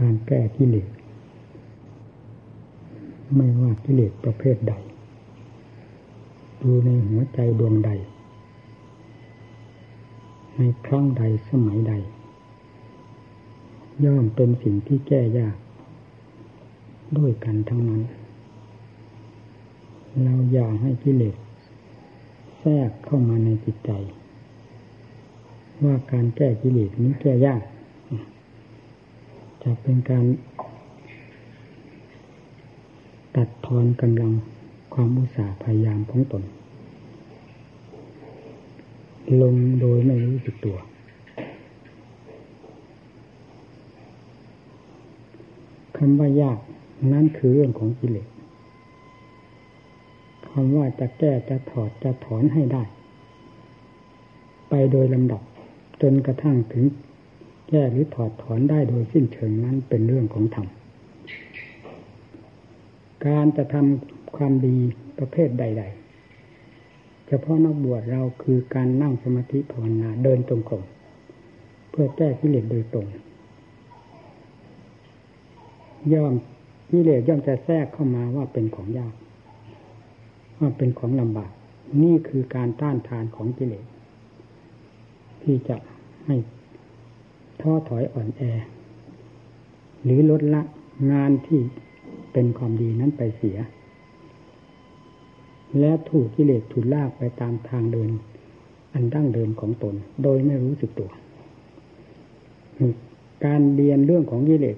การแก้กิเลสไม่ว่ากิเลสประเภทใด ดูในหัวใจดวงใด ในครั้งใดสมัยใด ย่อมเป็นสิ่งที่แก้ยาก ด้วยกันทั้งนั้น เราอย่าให้กิเลสแทรกเข้ามาในจิตใจ ว่าการแก้กิเลสนี้แก้ยาก จะเป็นการตัดทอนกำลังความอุตสาห์พยายามของตน ลงโดยไม่รู้สึกตัว คำว่ายากนั่นคือเรื่องของกิเลสคำว่าจะแก้จะถอดจะถอนให้ได้ ไปโดยลำดับจนกระทั่งถึง แก้หรือถอดถอนได้โดยสิ้นเชิงนั้นเป็นเรื่องของธรรม การจะทำความดีประเภทใด ๆ เฉพาะนักบวชเราคือการนั่งสมาธิภาวนาเดินตรงกลมเพื่อแก้กิเลสโดยตรง ย่อมกิเลสย่อมจะแทรกเข้ามาว่าเป็นของยากว่าเป็นของลำบาก นี่คือการต้านทานของกิเลสที่จะให้ ท้อถอยอ่อนแอ หรือลดละงานที่เป็นความดีนั้นไปเสีย และถูกกิเลสถูกลากไปตามทางเดิน อันดั้งเดินของตน โดยไม่รู้สึกตัว การเรียนเรื่องของกิเลส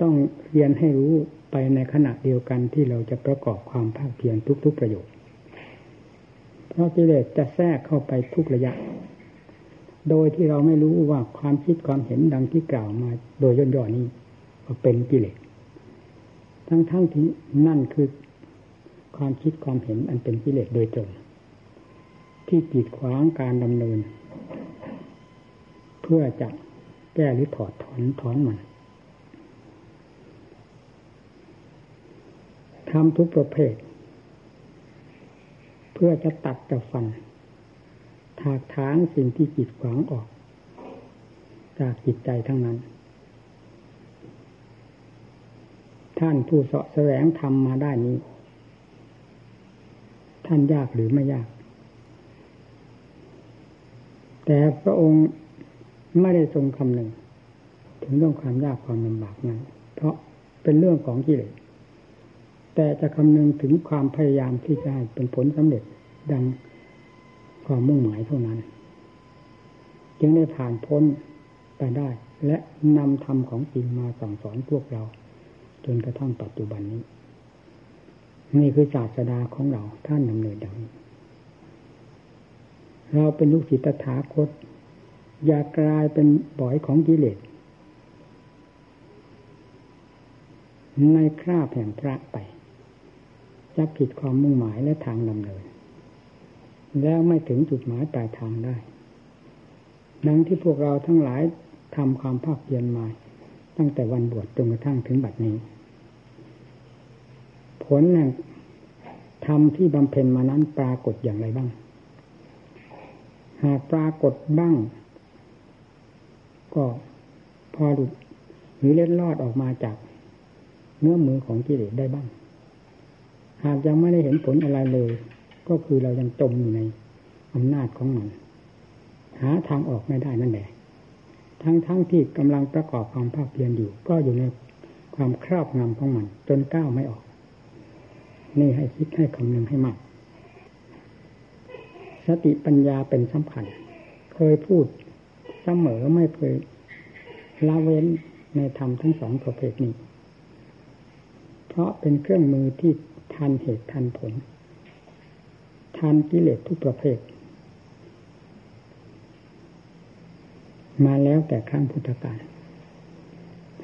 ต้องเรียนให้รู้ไปในขณะเดียวกันที่เราจะประกอบความภาคเพียรทุกๆประโยชน์เพราะกิเลสจะแทรกเข้าไปทุกระยะ โดยที่เราไม่รู้ว่าความคิดความเห็นดังที่กล่าวมา โดยย่นๆนี้ก็เป็นกิเลสทั้งๆทที่นั่นคือความคิดความเห็นอันเป็นกิเลสโดยตรงที่กีดขวางการดำเนิน เพื่อจะแก้หรือถอดถอนถอนมันทำทุกประเภท เพื่อจะตัดจะฟัน ถากถางสิ่งที่กีดขวางออก จากจิตใจทั้งนั้น ท่านผู้เสาะแสวงทำมาได้นี้ ท่านยากหรือไม่ยาก แต่พระองค์ไม่ได้ทรงคำหนึ่ง ถึงเรื่องความยากความลำบากนั้น เพราะเป็นเรื่องของกิเลสแต่จะคำนึงถึงความพยายามที่จะให้เป็นผลสำเร็จดัง ความมุ่งหมายเท่านั้น จึงได้ผ่านพ้นไปได้ และนำธรรมของจริงมาสั่งสอนพวกเรา จนกระทั่งปัจจุบันนี้ นี่คือศาสดาของเราท่านนำเนินดังนี้เราเป็นลูกศิษย์ตถาคต อย่ากลายเป็นบ่อยของกิเลสในคราบแห่งพระไปจะผิดความมุ่งหมายและทางดำเนิน แล้วไม่ถึงจุดหมายปลายทางได้ ดังที่พวกเราทั้งหลายทำความภาคเพียรมา ตั้งแต่วันบวชจนกระทั่งถึงบัดนี้ ผลแห่งธรรมที่บำเพ็ญมานั้นปรากฏอย่างไรบ้าง หากปรากฏบ้าง ก็พอหลุดหรือเล็ดลอดออกมาจากเนื้อมือของกิเลสได้บ้าง หากยังไม่ได้เห็นผลอะไรเลย ก็คือเรายังจมอยู่ในอำนาจของมัน หาทางออกไม่ได้นั่นแหละ ทั้งๆทที่กำลังประกอบความภาคเพียรอยู่ ก็อยู่ในความครอบงำของมัน จนก้าวไม่ออก นี่ให้คิดให้คำนึงให้มาก สติปัญญาเป็นสำคัญ เคยพูดเสมอไม่เคยละเว้นในธรรมทั้งสองประเภทนี้ เพราะเป็นเครื่องมือที่ทันเหตุทันผล ทันกิเลสทุกประเภท มาแล้วแต่ครั้งพุทธกาล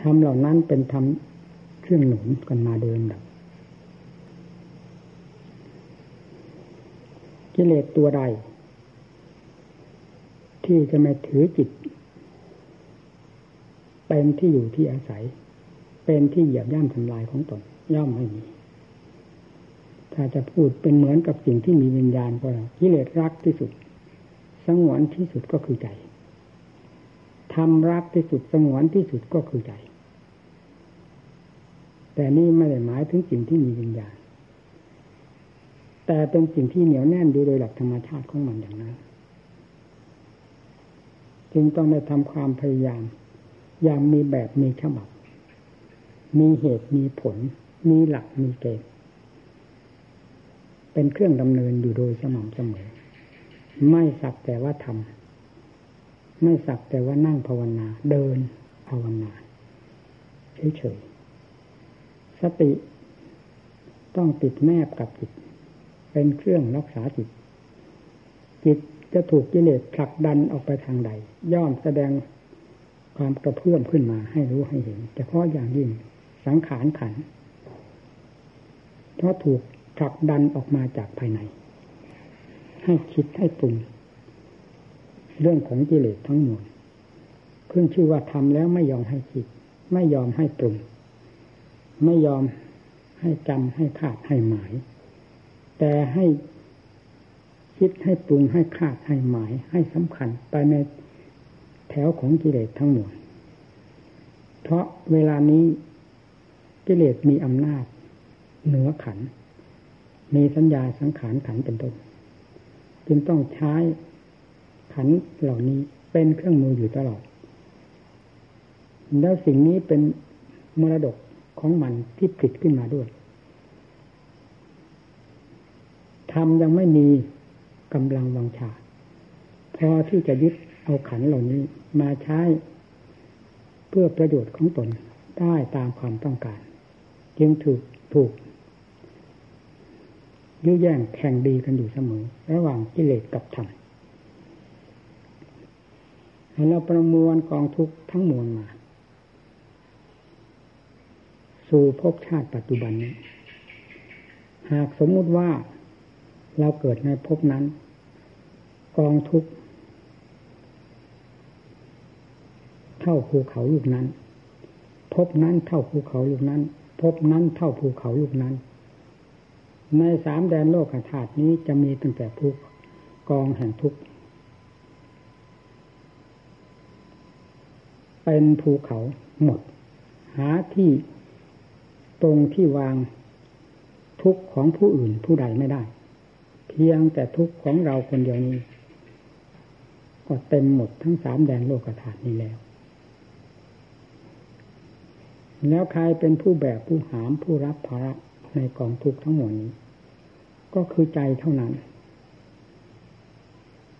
ทำเหล่านั้นเป็นทำเครื่องหนุนกันมาเดิมดับกิเลสตัวใด ที่จะไม่ถือจิต เป็นที่อยู่ที่อาศัย เป็นที่เหยียบย่ำทำลายของตนย่อมไม่มี ถ้าจะพูดเป็นเหมือนกับสิ่งที่มีวิญญาณก็แล้วกิเลสรักที่สุด สงวนที่สุดก็คือใจทำรักที่สุดสงวนที่สุดก็คือใจ แต่นี่ไม่ได้หมายถึงสิ่งที่มีวิญญาณ แต่เป็นสิ่งที่เหนียวแน่นอยู่โดยหลักธรรมชาติของมันอย่างนั้น จึงต้องได้ทำความพยายามอย่างมีแบบมีฉบับ มีเหตุมีผล มีหลักมีเกณฑ์ เป็นเครื่องดำเนินอยู่โดยสม่ำเสมอ ไม่สักแต่ว่าทำไม่สักแต่ว่านั่งภาวนา เดินภาวนาเฉยๆสติต้องติดแนบกับจิต เป็นเครื่องรักษาจิต จิตจะถูกกิเลสผลักดันออกไปทางใด ย่อมแสดงความกระเพื่อมขึ้นมาให้รู้ให้เห็นเฉพาะอย่างยิ่งสังขารขันเพราะถูก ผลักดันออกมาจากภายใน ให้คิดให้ปรุงเรื่องของกิเลสทั้งมวลขึ้นชื่อว่าทำแล้วไม่ยอมให้คิด ไม่ยอมให้ปรุง ไม่ยอมให้จำให้ขาดให้หมาย แต่ให้คิดให้ปรุงให้ขาดให้หมาย ให้สำคัญไปในแถวของกิเลสทั้งมวลเพราะเวลานี้กิเลสมีอำนาจเหนือขัน มีสัญญาสังขารขันเป็นต้นจึงต้องใช้ขันเหล่านี้เป็นเครื่องมืออยู่ตลอด แล้วสิ่งนี้เป็นมรดกของมันที่ผลิตขึ้นมาด้วยทำยังไม่มีกำลังวังชา พอที่จะยึดเอาขันเหล่านี้มาใช้ เพื่อประโยชน์ของตนได้ตามความต้องการ จึงถูกถูก ยื้อแย่งแข่งดีกันอยู่เสมอ ระหว่างกิเลสกับธรรมให้เราประมวลกองทุกทั้งมวลมา สู่ภพชาติปัจจุบันนี้ หากสมมุติว่าเราเกิดในภพนั้น กองทุกเท่าภูเขาลูกนั้น ภพนั้นเท่าภูเขาลูกนั้น ภพนั้นเท่าภูเขาลูกนั้น ในสามแดนโลกธาตุนี้จะมีตั้งแต่ทุกกองแห่งทุกเป็นภูเขาหมด หาที่ตรงที่วางทุกของผู้อื่นผู้ใดไม่ได้ เพียงแต่ทุกของเราคนเดียวนี้ ก็เต็มหมดทั้งสามแดนโลกธาตุนี้แล้ว แล้วใครเป็นผู้แบกผู้หามผู้รับภาระในกองทุกทั้งหมดนี้ ก็คือใจเท่านั้น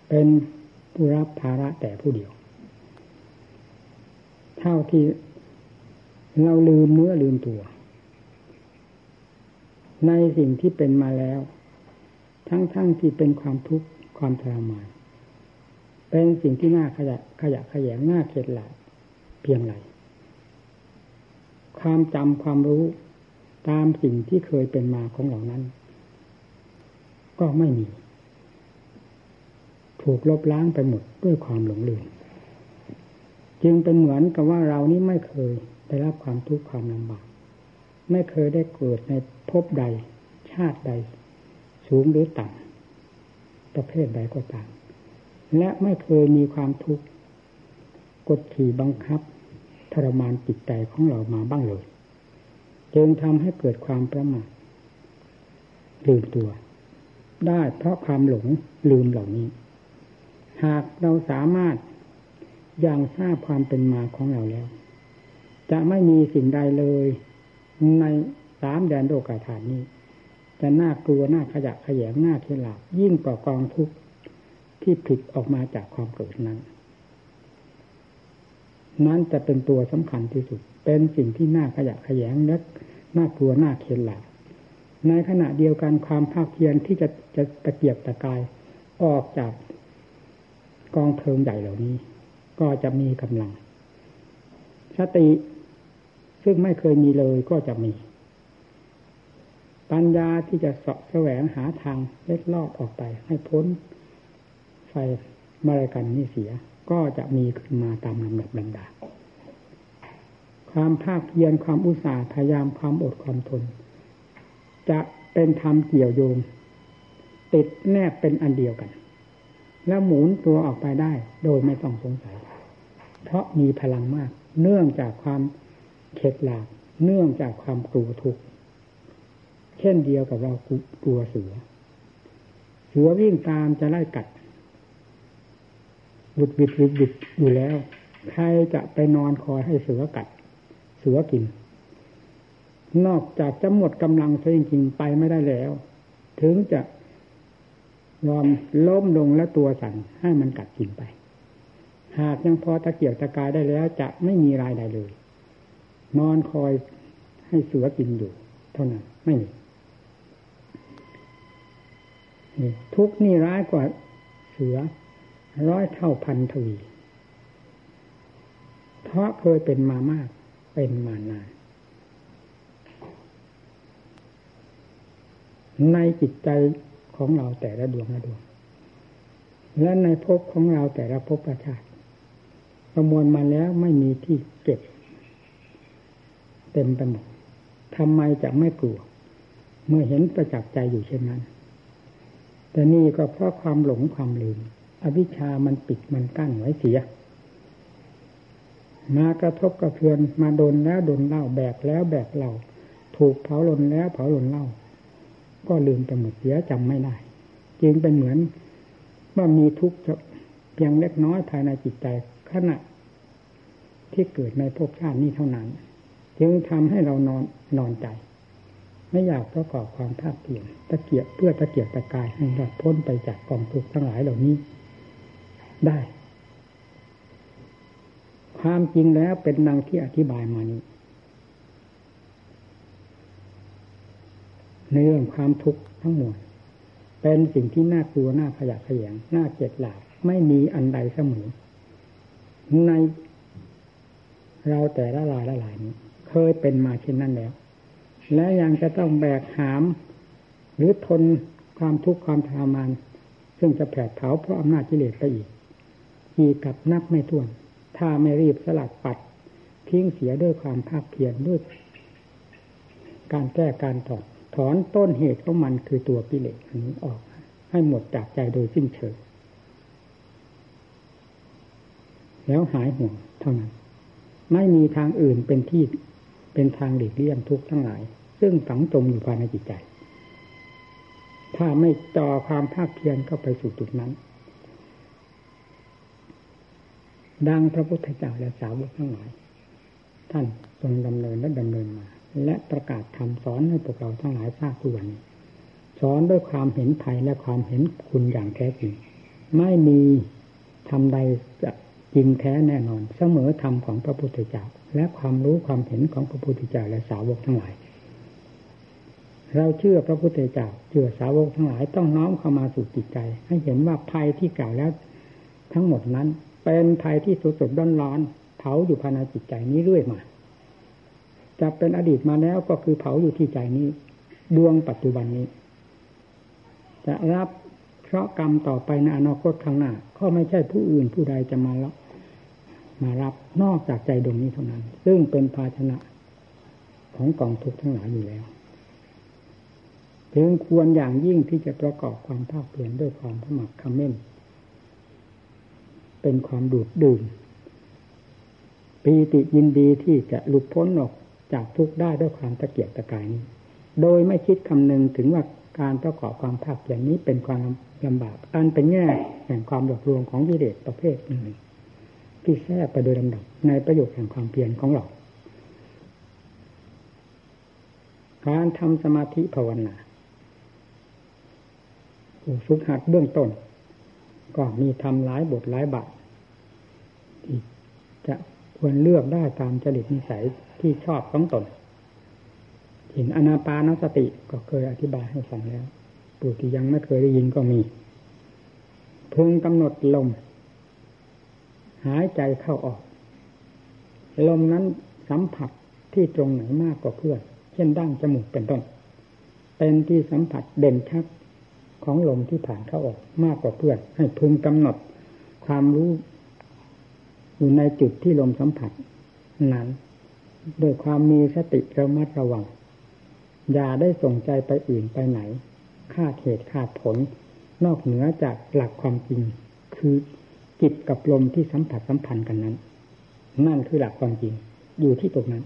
เป็นผู้รับภาระแต่ผู้เดียว เท่าที่เราลืมเนื้อลืมตัว ในสิ่งที่เป็นมาแล้ว ทั้งๆทที่เป็นความทุกข์ความทรมานเป็นสิ่งที่น่าขยะขยะขยงน่าเกลียดหลาเพียงไรความจำความรู้ตามสิ่งที่เคยเป็นมาของเหล่านั้น ก็ไม่มี ถูกลบล้างไปหมดด้วยความหลงลืมจึงเป็นเหมือนกับว่าเรานี้ไม่เคยได้รับความทุกข์ความลำบากไม่เคยได้เกิดในภพใด ชาติใด สูงหรือต่ำประเภทใดก็ตามและไม่เคยมีความทุกข์กดขี่บังคับทรมานจิตใจของเรามาบ้างเลย จึงทำให้เกิดความประมาทลืมตัว ได้เพราะความหลงลืมเหล่านี้ หากเราสามารถยังทราบความเป็นมาของเราแล้ว จะไม่มีสิ่งใดเลย ในสามแดนโลกาฐานนี้ จะน่ากลัวน่าขยะขยงน่าเทลายิ่งกว่ากองทุกข์ที่ผิดออกมาจากความเกิดนั้น นั้นจะเป็นตัวสำคัญที่สุด เป็นสิ่งที่น่าขยะขยงและน่ากลัวน่าเคียนหลา ในขณะเดียวกันความภาคเพียรที่จะจะตะเกียบตะกายออกจากกองเพลิงใหญ่เหล่านี้ ก็จะมีกำลัง สติ ซึ่งไม่เคยมีเลยก็จะมี ปัญญาที่จะสะแสวงหาทางเล็ดลอดออกไป ให้พ้นไฟมรกันนี่เสีย ก็จะมีขึ้นมาตามลำดับลำดาความภาคเพียรความอุตสาห์พยายามความอดความทน จะเป็นธรรมเกี่ยวโยง ติดแนบเป็นอันเดียวกัน แล้วหมุนตัวออกไปได้โดยไม่ต้องสงสัย เพราะมีพลังมาก เนื่องจากความเข็ดหลาบเนื่องจากความกลัวทุกข์เช่นเดียวกับเรากลัวเสือ เสือวิ่งตามจะไล่กัดบุดบิดบุดบิดอยู่แล้ว ใครจะไปนอนคอยให้เสือกัด เสือกิน นอกจากจะหมดกำลังซะจริงๆไปไม่ได้แล้ว ถึงจะยอมล้มลงและตัวสั่นให้มันกัดกินไป หากยังพอตะเกียกตะกายได้แล้วจะไม่มีรายใดเลย นอนคอยให้เสือกินอยู่ เท่านั้นไม่มีทุกนี่ร้ายกว่าเสือร้อยเท่าพันทวี เพราะเคยเป็นมามากเป็นมานาน ในจิตใจของเราแต่ละดวงละดวง และในภพของเราแต่ละภพประชาติประมวลมาแล้วไม่มีที่เก็บ เต็มไปหมดทำไมจะไม่กลัว เมื่อเห็นประจักษ์ใจอยู่เช่นนั้น แต่นี่ก็เพราะความหลงความลืม อวิชามันปิดมันกั้นไว้เสีย มากระทบกระเทือนมาโดนแล้วโดนเล่าแบกแล้วแบกเล่าถูกเผาลนแล้วเผาลนเล่า ก็ลืมไปหมดเสียจำไม่ได้ จึงเป็นเหมือนว่ามีทุกข์เพียงเล็กน้อยภายในจิตใจขณะที่เกิดในภพชาตินี้เท่านั้น จึงทำให้เรานอนนอนใจ ไม่อยากประกอบความภาคเพียรตะเกียบเพื่อตะเกียบตะกายให้เราพ้นไปจากกองทุกข์ทั้งหลายเหล่านี้ ได้ ความจริงแล้วเป็นดังที่อธิบายมานี้ ในเรื่องความทุกข์ทั้งหมดเป็นสิ่งที่น่ากลัวน่าขยะแขยงน่าเจ็บหลาบไม่มีอันใดเสมอในเราแต่ละลายละลายนี้ เคยเป็นมาเช่นนั้นแล้ว และยังจะต้องแบกหาม หรือทนความทุกข์ความทรมาน ซึ่งจะแผดเผาเพราะอำนาจกิเลสไปอีกอีกกับนับไม่ถ้วน ถ้าไม่รีบสลัดปัด ทิ้งเสียด้วยความภาคเพียรด้วยการแก้การถอน ถอนต้นเหตุของมันคือตัวกิเลสอันนี้ออก ให้หมดจากใจโดยสิ้นเชิงแล้วหายห่วงเท่านั้น ไม่มีทางอื่นเป็นที่เป็นทางหลีกเลี่ยงทุกข์ทั้งหลาย ซึ่งฝังจมอยู่ภายในจิตใจ ถ้าไม่จ่อความภาคเพียรเข้าไปสู่จุดนั้น ดังพระพุทธเจ้าและสาวกทั้งหลาย ท่านทรงดำเนินและดำเนินมา และประกาศคำสอนให้พวกเราทั้งหลายทราบทุกวันสอนด้วยความเห็นภัยและความเห็นคุณอย่างแท้จริง ไม่มีทำใดจะจริงแท้แน่นอน เสมอธรรมของพระพุทธเจ้าและความรู้ความเห็นของพระพุทธเจ้าและสาวกทั้งหลาย เราเชื่อพระพุทธเจ้าเชื่อสาวกทั้งหลายต้องน้อมเข้ามาสู่จิตใจ ให้เห็นว่าภัยที่กล่าวแล้ว ทั้งหมดนั้น เป็นภัยที่สุดสดร้อนร้อนเผาอยู่ภายในจิตใจนี้เรื่อยมา จะเป็นอดีตมาแล้วก็คือเผาอยู่ที่ใจนี้ ดวงปัจจุบันนี้ จะรับเพราะห์กรรมต่อไปในอนาคตข้างหน้า ก็ไม่ใช่ผู้อื่นผู้ใดจะมารับมารับนอกจากใจดวงนี้เท่านั้น ซึ่งเป็นภาชนะของกองทุกข์ทั้งหลายอยู่แล้วเพียงควรอย่างยิ่งที่จะประกอบความภาคเพียรด้วยความสมัครคำเม่นเป็นความดูดดื่มปีติยินดีที่จะหลุดพ้นออก จากทุกข์ได้ด้วยความตะเกียกตะกายนี้ โดยไม่คิดคำนึงถึงว่าการประกอบความภาคอย่างนี้เป็นความลำบาก อันเป็นแง่แห่งความหลอกลวงของวิเดชประเภทหนึ่งที่แทรกไปโดยลำดับในประโยชน์แห่งความเพียรของเรา การทำสมาธิภาวนาฝึกหัดเบื้องต้น ก็มีทำหลายบทหลายบาทที่จะ ควรเลือกได้ตามจริตนิสัยที่ชอบของตนห็นอนาปานสติก็เคยอธิบายให้ฟังแล้วผู้ที่ยังไม่เคยได้ยินก็มีพึงกำหนดลม หายใจเข้าออก ลมนั้นสัมผัสที่ตรงไหนมากกว่าเพื่อน เช่นดั้งจมูกเป็นต้น เป็นที่สัมผัสเด่นชัดของลมที่ผ่านเข้าออกมากกว่าเพื่อน ให้พึงกำหนด ความรู้ อยู่ในจุดที่ลมสัมผัสนั้นโดยความมีสติระมัดระวัง อย่าได้ส่งใจไปอื่นไปไหนคาดเหตุคาดผล นอกเหนือจากหลักความจริง คือจิตกับลมที่สัมผัสสัมพันธ์กันนั้น นั่นคือหลักความจริง อยู่ที่ตรงนั้น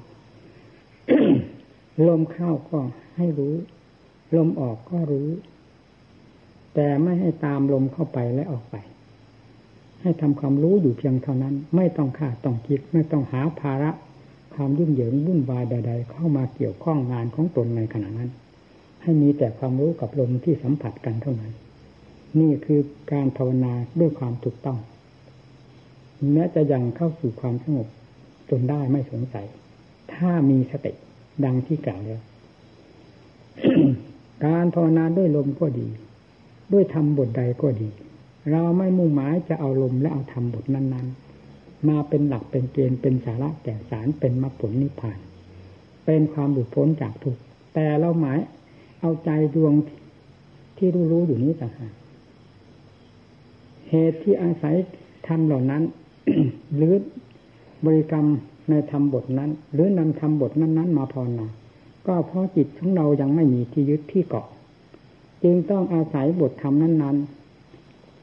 ลมเข้าก็ให้รู้ ลมออกก็รู้ แต่ไม่ให้ตามลมเข้าไปและออกไป ให้ทำความรู้อยู่เพียงเท่านั้น ไม่ต้องขาดต้องคิด ไม่ต้องหาภาระความยุ่งเหยิงวุ่นวายใด ๆ เข้ามาเกี่ยวข้องงานของตนในขณะนั้น ให้มีแต่ความรู้กับลมที่สัมผัสกันเท่านั้น นี่คือการภาวนาด้วยความถูกต้องแม้จะยังเข้าสู่ความสงบจนได้ไม่สงสัย ถ้ามีสติดังที่กล่าวแล้ว การภาวนาด้วยลมก็ดี ด้วยธรรมบทใดก็ดี เราไม่มุ่งหมายจะเอาลมและเอาธรรมบทนั้นๆ มาเป็นหลักเป็นเกณฑ์เป็นสาระแก่สารเป็นมรรคผลนิพพาน เป็นความหลุดพ้นจากทุกข์แต่เราหมายเอาใจดวงที่รู้รู้อยู่นี้ต่างหากเหตุที่อาศัยธรรมเหล่านั้น หรือบริกรรมในธรรมบทนั้น หรือนำธรรมบทนั้น ๆ มาภาวนาก็เพราะจิตของเรายังไม่มีที่ยึดที่เกาะ จึงต้องอาศัยบทธรรมนั้น ๆ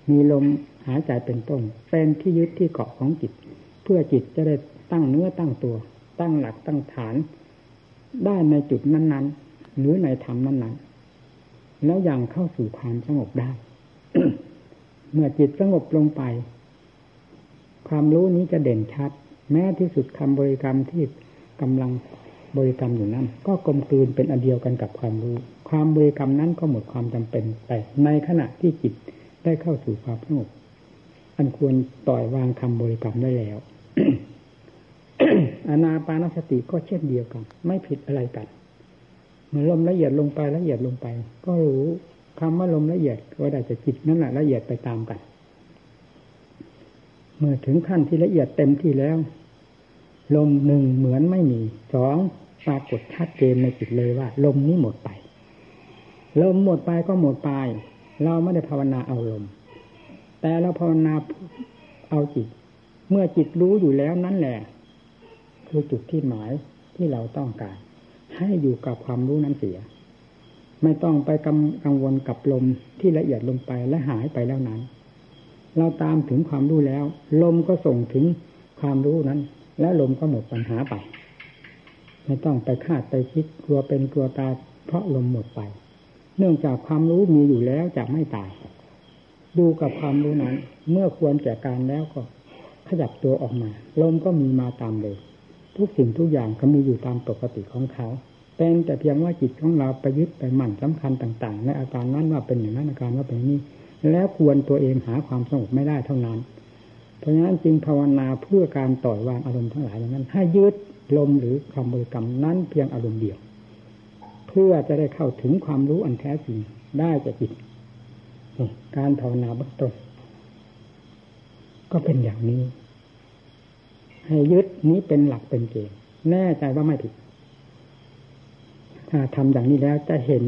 มีลมหายใจเป็นต้น เป็นที่ยึดที่เกาะของจิต เพื่อจิตจะได้ตั้งเนื้อตั้งตัว ตั้งหลักตั้งฐาน ได้ในจุดนั้นๆ หรือในธรรมนั้นๆ แล้วยังเข้าสู่ความสงบได้ เมื่อจิตสงบลงไป ความรู้นี้จะเด่นชัด แม้ที่สุดคำบริกรรมที่กำลังบริกรรมอยู่นั้น ก็กลมกลืนเป็นอันเดียวกันกับความรู้ ความบริกรรมนั้นก็หมดความจำเป็นไปในขณะที่จิต ได้เข้าสู่ความสงบอันควรปล่อยวางคำบริกรรมได้แล้วอนาปานสติก็เช่นเดียวกัน ไม่ผิดอะไรกันเมื่อลมละเอียดลงไปละเอียดลงไป ก็รู้คำว่าลมละเอียดก็ได้จะจิตนั่นแหละละเอียดไปตามกัน เมื่อถึงขั้นที่ละเอียดเต็มที่แล้ว ลมหนึ่งเหมือนไม่มีสองปรากฏชัดเจนในจิตเลยว่า ลมนี้หมดไป ลมหมดไปก็หมดไป เราไม่ได้ภาวนาเอาลม แต่เราภาวนาเอาจิต เมื่อจิตรู้อยู่แล้วนั่นแหละ คือจุดที่หมายที่เราต้องการ ให้อยู่กับความรู้นั้นเสีย ไม่ต้องไปกังวลกับลมที่ละเอียดลงไปและหายไปแล้วนั้น เราตามถึงความรู้แล้ว ลมก็ส่งถึงความรู้นั้น และลมก็หมดปัญหาไป ไม่ต้องไปคาดไปคิดกลัวเป็นกลัวตายเพราะลมหมดไป เนื่องจากความรู้มีอยู่แล้วจะไม่ตาย ดูกับความรู้นั้น เมื่อควรแก่การแล้วก็ขยับตัวออกมาลมก็มีมาตามเลยทุกสิ่งทุกอย่างก็มีอยู่ตามปกติของเขา เป็นแต่เพียงว่าจิตของเราไปยึดไปหมั่นสำคัญต่าง ๆ ในอาการนั้นว่าเป็นอย่างนั้นอาการว่าเป็นนี้ แล้วควรตัวเองหาความสงบไม่ได้เท่านั้น เพราะฉะนั้นจึงภาวนาเพื่อการต่อยวางอารมณ์ทั้งหลายอย่างนั้น ให้ยึดลมหรือคำบริกรรมนั้นเพียงอารมณ์เดียว เพื่อจะได้เข้าถึงความรู้อันแท้จริงได้จากจิตการภาวนาเบื้องต้นก็เป็นอย่างนี้ ให้ยึดนี้เป็นหลักเป็นเกณฑ์แน่ใจว่าไม่ผิด ถ้าทำอย่างนี้แล้วจะเห็น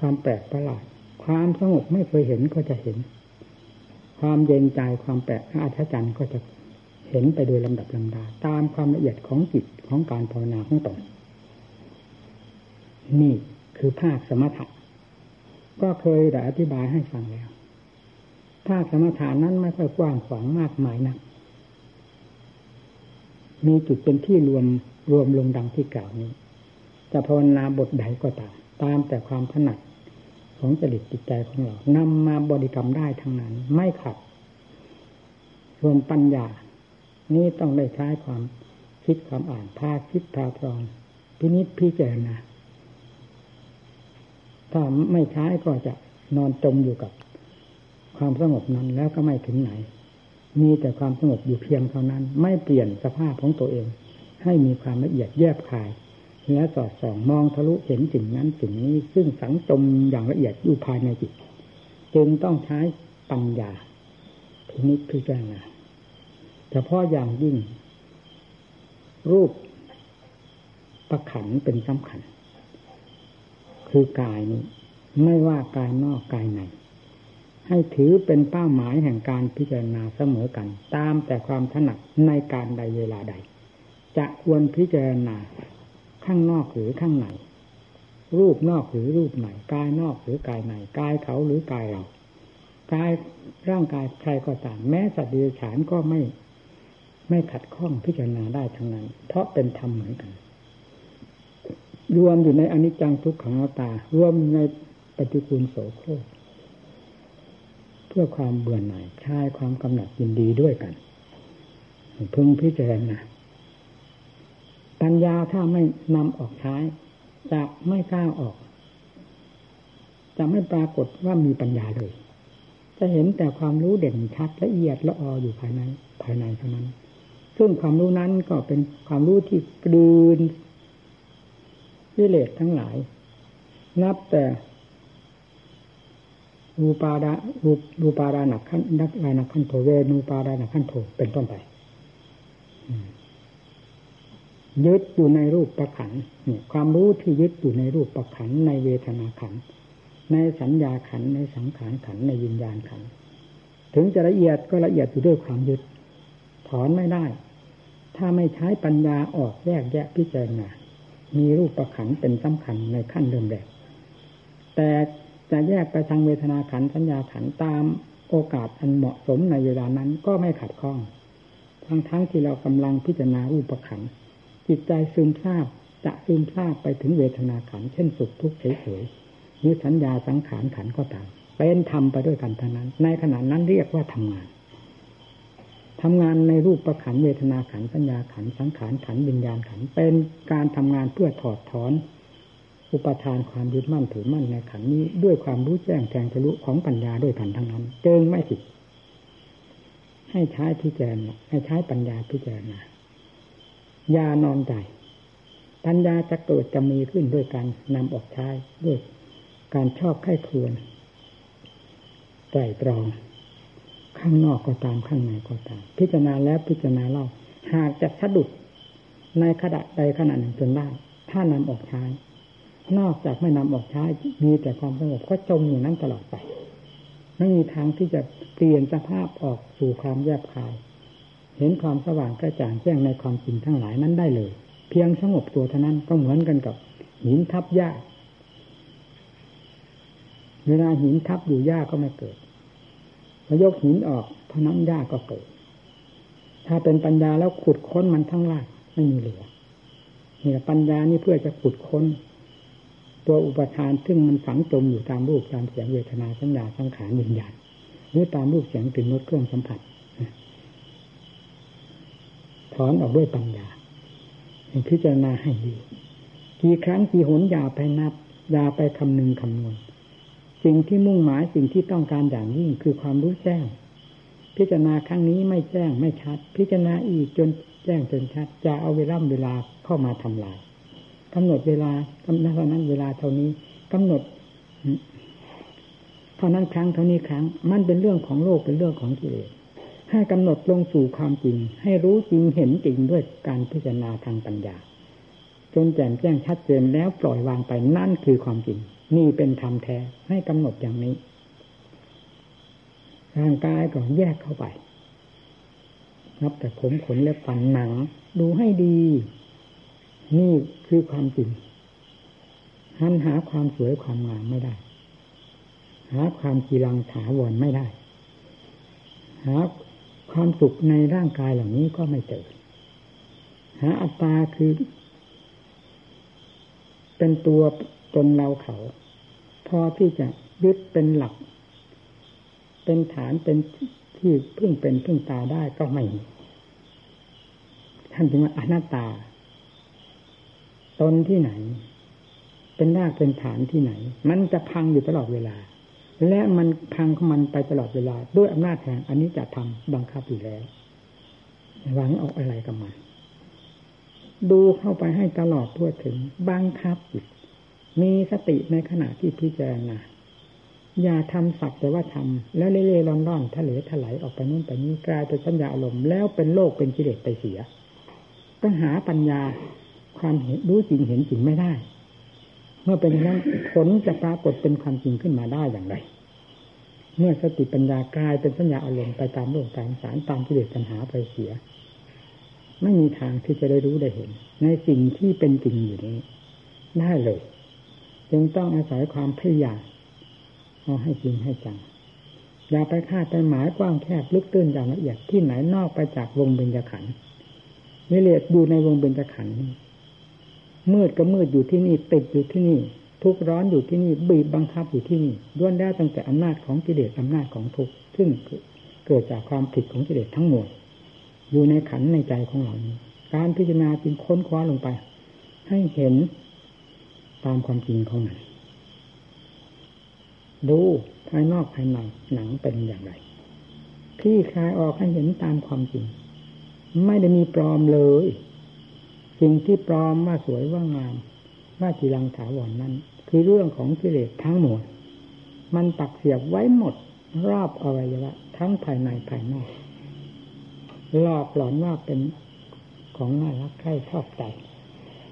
ความแปลกประหลาด ความสงบไม่เคยเห็นก็จะเห็น ความเย็นใจความแปลกอาชจันก็จะเห็นไปโดยลำดับลำดา ตามความละเอียดของจิตของการภาวนาของตน นี่คือภาคสมถะก็เคยได้อธิบายให้ฟังแล้ว ภาคสมถานั้นไม่ค่อยกว้างขวางมากมายนะมีจุดเป็นที่รวมรวมลงดังที่กล่าวนี้ จะภาวนาบทใดก็ตาม ตามแต่ความถนัดของจริตจิตใจของเรานำมาบริกรรมได้ทั้งนั้น ไม่ขัด รวมปัญญา นี่ต้องได้ใช้ความคิดความอ่านพาคิดพาตรองพินิจพิจารณา ถ้าไม่ใช้ก็จะนอนจมอยู่กับ ความสงบนั้นแล้วก็ไม่ถึงไหน มีแต่ความสงบอยู่เพียงเท่านั้น ไม่เปลี่ยนสภาพของตัวเอง ให้มีความละเอียดแยบคายและสอดส่องมองทะลุเห็นสิ่งนั้นสิ่งนี้ซึ่งสังจมอย่างละเอียดอยู่ภายในจิต จึงต้องใช้ปัญญาพินิจพิจารณาเฉพาะอย่างยิ่ง รูปประขันเป็นสำคัญ คือกายนี้ ไม่ว่ากายนอกกายในให้ถือเป็นเป้าหมายแห่งการพิจารณาเสมอกัน ตามแต่ความถนัดในการใดเวลาใด จะควรพิจารณาข้างนอกหรือข้างในรูปนอกหรือรูปไหนกายนอกหรือกายในกายเขาหรือกายเรากายร่างกายใครก็ตามแม้สัตว์เดรัจฉานก็ไม่ ไม่ขัดข้องพิจารณาได้ทั้งนั้น เพราะเป็นธรรมเหมือนกัน รวมอยู่ในอนิจจังทุกขังอตารวมในปฏิกูลโสโครกเพื่อความเบื่อหน่ายคลายความกำหนัดยินดีด้วยกันพึงพิจารณาปัญญาถ้าไม่นำออกใช้จะไม่กล้าออก จะไม่ปรากฏว่ามีปัญญาเลย จะเห็นแต่ความรู้เด่นชัดละเอียดละอออยู่ภายในภายในเท่านั้น ซึ่งความรู้นั้นก็เป็นความรู้ที่กลืน วิเลศทั้งหลาย นับแต่รูปาดารูรูปาดาหนักขั้นนักลายหนักขั้นโถเวนูปาดาหนักขั้นโถเป็นต้นไปยึดอยู่ในรูปประขันความรู้ที่ยึดอยู่ในรูปประขันในเวทนาขันในสัญญาขันในสังขารขันในวิญญาณขันถึงจะละเอียดก็ละเอียดอยู่ด้วยความยึด ถอนไม่ได้ ถ้าไม่ใช้ปัญญาออกแยกแยะพิจารณา มีรูปประขันเป็นสำคัญในขั้นเริ่มแรกแต่จะแยกไปทางเวทนาขันสัญญาขันตามโอกาสอันเหมาะสมในเวลานั้นก็ไม่ขัดข้อง ทั้งทั้งที่เรากำลังพิจารณารูปประขันจิตใจซึมซาบจะซึมซาบไปถึงเวทนาขันเช่นสุขทุกข์เฉยๆหรือสัญญาสังขารขันก็ตามเป็นธรรมไปด้วยกันทั้งนั้น ในขณะนั้นเรียกว่าทำงาน ทำงานในรูปประขันเวทนาขันสัญญาขันสังขารขันวิญญาณขันเป็นการทำงานเพื่อถอดถอน อุปทานความยึดมั่นถือมั่นในขันนี้ด้วยความรู้แจ้งแทงทะลุของปัญญาด้วยกันทั้งนั้นจึงไม่ผิดให้ใช้พิจารณาให้ใช้ปัญญาพิจารณายานอนใจปัญญาจะเกิดจะมีขึ้นด้วยการนำออกใช้ด้วยการชอบไข้ควรไตรตรอง ข้างนอกก็ตามข้างในก็ตาม พิจารณาแล้วพิจารณาเล่า หากจะสะดุดในขณะใดขณะหนึ่งจนได้ ถ้านำออกใช้ นอกจากไม่นำออกใช้ มีแต่ความสงบก็จมอยู่นั้นตลอดไป ไม่มีทางที่จะเปลี่ยนสภาพออกสู่ความแยบคาย เห็นความสว่างกระจ่างแจ้งในความจริงทั้งหลายนั้นได้เลย เพียงสงบตัวเท่านั้นก็เหมือนกันกับหินทับหญ้าเวลาหินทับอยู่หญ้าก็ไม่เกิด พอยกหินออกเท่านั้นหญ้าก็เกิด ถ้าเป็นปัญญาแล้วขุดค้นมันทั้งรากไม่มีเหลือนี่ปัญญานี่เพื่อจะขุดค้น ตัวอุปทานซึ่งมันฝังจมอยู่ตามรูปตามเสียงเวทนาสัญญาสังขารวิญญาณหรือตามรูปเสียงกลิ่นรสเครื่องสัมผัสถอนออกด้วยปัญญาพิจารณาให้ดีกี่ครั้งกี่หนอย่าไปนับอย่าไปคำนึงคำนวณ สิ่งที่มุ่งหมายสิ่งที่ต้องการอย่างยิ่งคือความรู้แจ้ง พิจารณาครั้งนี้ไม่แจ้งไม่ชัด พิจารณาอีกจนแจ้งจนชัด จะเอาเวลาเวลาเข้ามาทำลายกำหนดเวลากำหนดเท่านั้นเวลาเท่านี้กำหนดเท่านั้นครั้งเท่านี้ครั้ง มันเป็นเรื่องของโลกเป็นเรื่องของกิเลสให้กำหนดลงสู่ความจริง ให้รู้จริงเห็นจริงด้วยการพิจารณาทางปัญญา จนแจ่มแจ้งชัดเจนแล้วปล่อยวางไปนั่นคือความจริง นี่เป็นธรรมแท้ให้กำหนดอย่างนี้ ร่างกายก็แยกเข้าไป นับแต่ผมขนและฟันหนัง ดูให้ดี นี่คือความจริงหันหาความสวยความงามไม่ได้ หาความกีรังถาวรไม่ได้ หาความสุขในร่างกายเหล่านี้ก็ไม่เจอ หาอัตตาคือ เป็นตัวตนเราเขา พอที่จะยึดเป็นหลัก เป็นฐานเป็นที่พึ่งเป็นพึ่งตาได้ก็ไม่ท่านถึงว่าอนัตตา ตนที่ไหน เป็นรากเป็นฐานที่ไหน มันจะพังอยู่ตลอดเวลา และมันพังของมันไปตลอดเวลา ด้วยอำนาจแห่งอันนี้จะทำบังคับอยู่แล้วหวังเอาอะไรกับมันดูเข้าไปให้ตลอดทั่วถึงบังคับจิต มีสติในขณะที่พิจารณาอย่าทำสักแต่ว่าทำแล้วเล่ๆร่อนๆทะเลถลายออกไปนู่นไปนี้กลายเป็นสัญญาอารมณ์แล้วเป็นโลกเป็นกิเลสไปเสียต้องหาปัญญาความเห็นรู้จริงเห็นจริงไม่ได้ เมื่อเป็นนั้นผลจะปรากฏเป็นความจริงขึ้นมาได้อย่างไร เมื่อสติปัญญากลายเป็นสัญญาอารมณ์ไปตามโลกตามสารตามกิเลสปัญหาไปเสีย ไม่มีทางที่จะได้รู้ได้เห็น ในสิ่งที่เป็นจริงอยู่นี้ได้เลย จึงต้องอาศัยความพยายามเอาให้จริงให้จังอย่าไปคาดไปหมายกว้างแคบลึกตื้นอย่างละเอียดที่ไหนนอกไปจากวงเบญจขันธ์วิเลศอยู่ในวงเบญจขันธ์มืดก็มืดอยู่ที่นี่ติดอยู่ที่นี่ ทุกร้อนอยู่ที่นี่บีบบังคับอยู่ที่นี่ด้วนได้ตั้งแต่อำนาจของกิเลสอำนาจของทุกข์ซึ่งเกิดจากความผิดของกิเลสทั้งหมดอยู่ในขันในใจของเรานี้การพิจารณาจึงค้นคว้าลงไป ให้เห็น ตามความจริงของมันดูภายนอกภายในหนังเป็นอย่างไรที่คลายออกให้เห็นตามความจริง ไม่ได้มีปลอมเลย สิ่งที่ปลอมว่าสวยว่างาม ว่าจีรังถาวรนนั้น คือเรื่องของกิเลสทั้งหมด มันปักเสียบไว้หมด รอบอวัยวะ ทั้งภายในภายนอกหลอกหลอนว่าเป็นของน่ารักใคร่ชอบใจ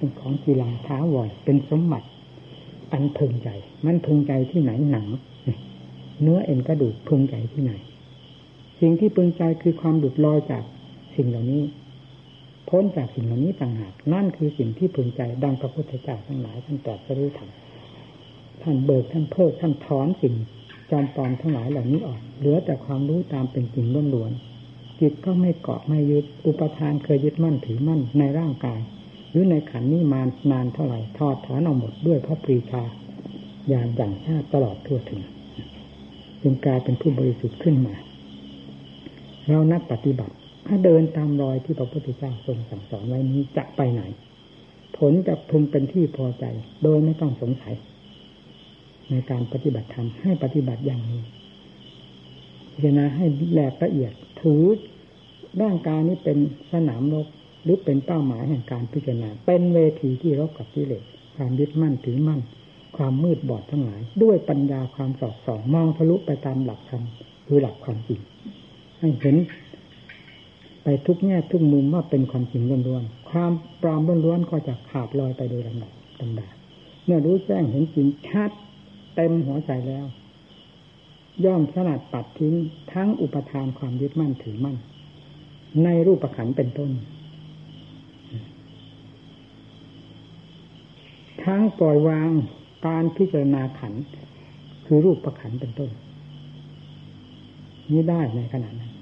เป็นของจีรังท้าวรเป็นสมบัติ อันพึงใจ มันพึงใจที่ไหนหนังเนื้อเอ็นกระดูกพึงใจที่ไหน สิ่งที่พึงใจคือความหลุดลอยจากสิ่งเหล่านี้ พ้นจากสิ่งเหล่านี้ต่างหากนั่นคือสิ่งที่พึงใจดังพระพุทธเจ้าทั้งหลายท่านตรัสรู้ธรรมท่านเบิกท่านเพิกท่านถอนสิ่งจอมปลอมทั้งหลายเหล่านี้ออกเหลือแต่ความรู้ตามเป็นจริงล้วนๆจิตก็ไม่เกาะไม่ยึดอุปทานเคยยึดมั่นถือมั่นในร่างกาย หรือในขันนี้มานานเท่าไหร่ทอดถอนเอาหมดด้วยพระปรีชาอย่างอย่างชาติตลอดทั่วถึงจึงกลายเป็นผู้บริสุทธิ์ขึ้นมา เรานักปฏิบัติ ถ้าเดินตามรอยที่พระพุทธเจ้าทรงสั่งสอนไว้นี้จะไปไหน ผลจะพึงเป็นที่พอใจ โดยไม่ต้องสงสัย ในการปฏิบัติธรรมให้ปฏิบัติอย่างนี้พิจารณาให้แหลกละเอียดถือร่างกายนี้เป็นสนามรบ หรือเป็นเป้าหมายแห่งการพิจารณา เป็นเวทีที่รบกับกิเลสความยึดมั่นถือมั่น ความมืดบอดทั้งหลาย ด้วยปัญญาความสอดส่องมองทะลุไปตามหลักธรรมคือหลักความจริงให้เห็น ไปทุกแง่ทุกมุมว่าเป็นความจริงล้วนๆความปลอมล้วนๆก็จะขาดลอยไปโดยลำดับลำดาเมื่อรู้แจ้งเห็นจริงชัดเต็มหัวใจแล้ว ย่อมสลัดปัดทิ้งทั้งอุปทานความยึดมั่นถือมั่น ในรูปขันเป็นต้น ทั้งปล่อยวางการพิจารณาขัน คือรูปประขันเป็นต้น นี้ได้ในขณะนั้น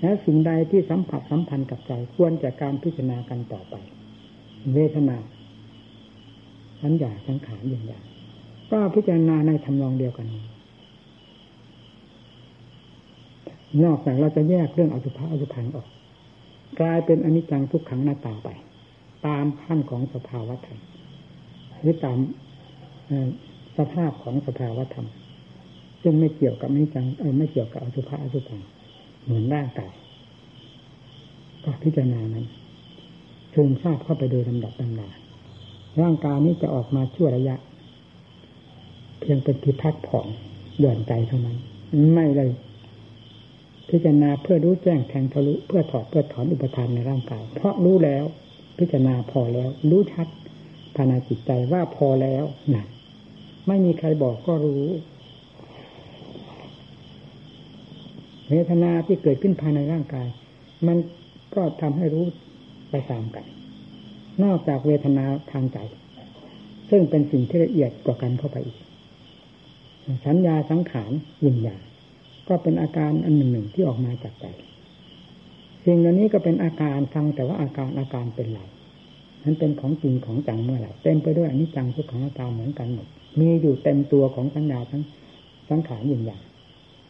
และสิ่งใดที่สัมผัสสัมพันธ์กับใจควรจะการพิจารณากันต่อไป เวทนาสัญญาสังขารอย่างอย่าก็พิจารณาในทำนองเดียวกันนี้นอกจากเราจะแยกเรื่องอสุภะอสุพังออก กลายเป็นอนิจจังทุกขังหน้าตาไป ตามขั้นของสภาวะธรรม หรือตามสภาพของสภาวธรรม ซึ่งไม่เกี่ยวกับนิจังไม่เกี่ยวกับอสุภะอสุพังเหมือนร่างกายก็พิจารณานั้นซึมทราบเข้าไปโดยลำดับลำดาร่างกายนี้จะออกมาชั่วระยะ เพียงเป็นที่พักผ่อนหย่อนใจเท่านั้น ไม่เลย พิจารณาเพื่อรู้แจ้งแทงทะลุเพื่อถอดเพื่อถอนอุปทานในร่างกาย เพราะรู้แล้ว พิจารณาพอแล้ว รู้ชัด ภายในจิตใจว่าพอแล้วนะไม่มีใครบอกก็รู้ เวทนาที่เกิดขึ้นภายในร่างกาย มันก็ทำให้รู้ไปตามกัน นอกจากเวทนาทางใจ ซึ่งเป็นสิ่งที่ละเอียดกว่ากันเข้าไปอีก สัญญาสังขารยินญาณก็เป็นอาการอันหนึ่งหนึ่งที่ออกมาจากใจสิ่งเหล่านี้ก็เป็นอาการฟังแต่ว่าอาการอาการเป็นไร นั้นเป็นของจริงของจังเมื่อไหร่เต็มไปด้วยอนิจจังทุกขังตาเหมือนกันหมดมีอยู่เต็มตัวของสัญญาทั้งสังขารยินอย่าง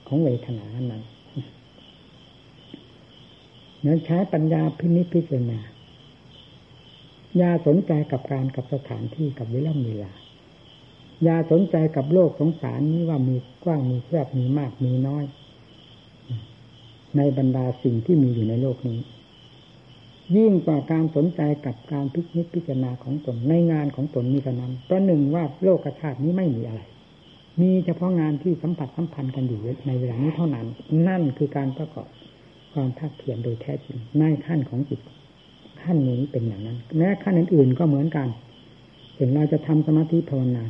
ของเวทนานั้นนั้นใช้ปัญญาพินิจพิจารณาอย่าสนใจกับการกับสถานที่กับเวลาเวลาอย่าสนใจกับโลกสงสารนี้ว่ามีกว้างมีแคบมีมากมีน้อย ในบรรดาสิ่งที่มีอยู่ในโลกนี้ ยิ่งกว่าการสนใจกับการพิจิตพิจารณาของตนในงานของตนนี้เท่นั้นเพราะหนึ่งว่าโลกธาตุนี้ไม่มีอะไร มีเฉพาะงานที่สัมผัสสัมพันธ์กันอยู่ในเวลานี้เท่านั้น นั่นคือการประกอบความภาคเพียรโดยแท้จริงในขั้นของจิตขั้นนี้เป็นอย่างนั้น แม้ขั้นอื่นๆก็เหมือนกันเห็นเราจะทำสมาธิภาวนา